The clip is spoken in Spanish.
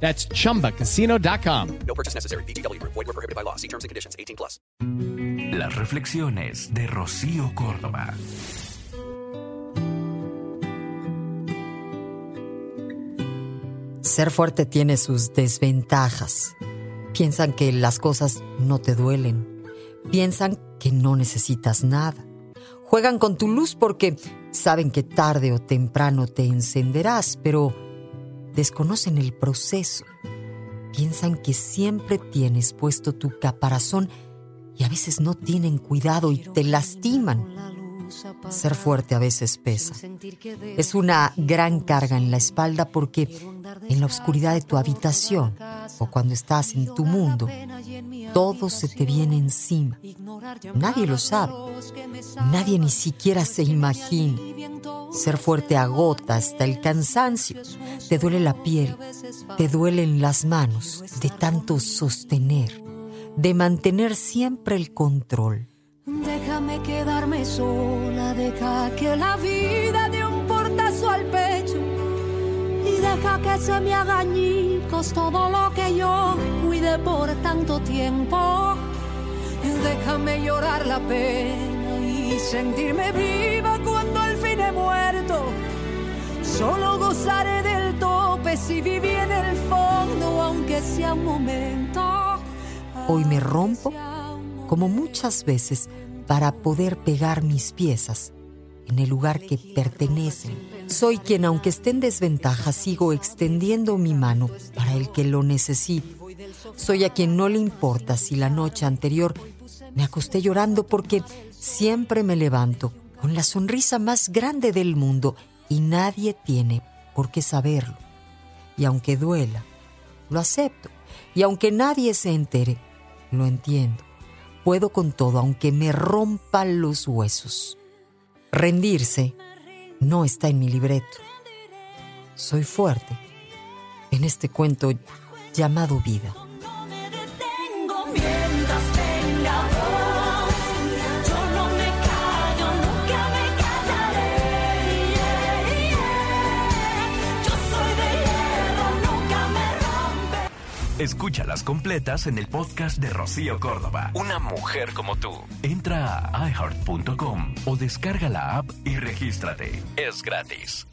That's chumbacasino.com. No purchase necessary. BGW. Void were prohibited by law. See terms and conditions. 18 plus. Las reflexiones de Rocío Córdoba. Ser fuerte tiene sus desventajas. Piensan que las cosas no te duelen. Piensan que no necesitas nada. Juegan con tu luz porque saben que tarde o temprano te encenderás, pero desconocen el proceso. Piensan que siempre tienes puesto tu caparazón y a veces no tienen cuidado y te lastiman. Ser fuerte a veces pesa. Es una gran carga en la espalda porque en la oscuridad de tu habitación o cuando estás en tu mundo, todo se te viene encima. Nadie lo sabe. Nadie ni siquiera se imagina. Ser fuerte agota hasta el cansancio. Te duele la piel, te duelen las manos de tanto sostener, de mantener siempre el control. Déjame quedarme sola, deja que la vida dé un portazo al pecho y deja que se me haga todo lo que yo cuide por tanto tiempo. Déjame llorar la pena y sentirme viva cuando al fin he muerto. Solo gozaré del tope si viví en el fondo, aunque sea un momento. Hoy me rompo como muchas veces para poder pegar mis piezas en el lugar que pertenecen. Soy quien, aunque esté en desventaja, sigo extendiendo mi mano para el que lo necesite. Soy a quien no le importa si la noche anterior me acosté llorando porque siempre me levanto con la sonrisa más grande del mundo y nadie tiene por qué saberlo. Y aunque duela, lo acepto. Y aunque nadie se entere, lo entiendo. Puedo con todo, aunque me rompan los huesos. Rendirse no está en mi libreto. Soy fuerte en este cuento llamado vida. Escúchalas completas en el podcast de Rocío Córdoba. Una mujer como tú. Entra a iheart.com o descarga la app y regístrate. Es gratis.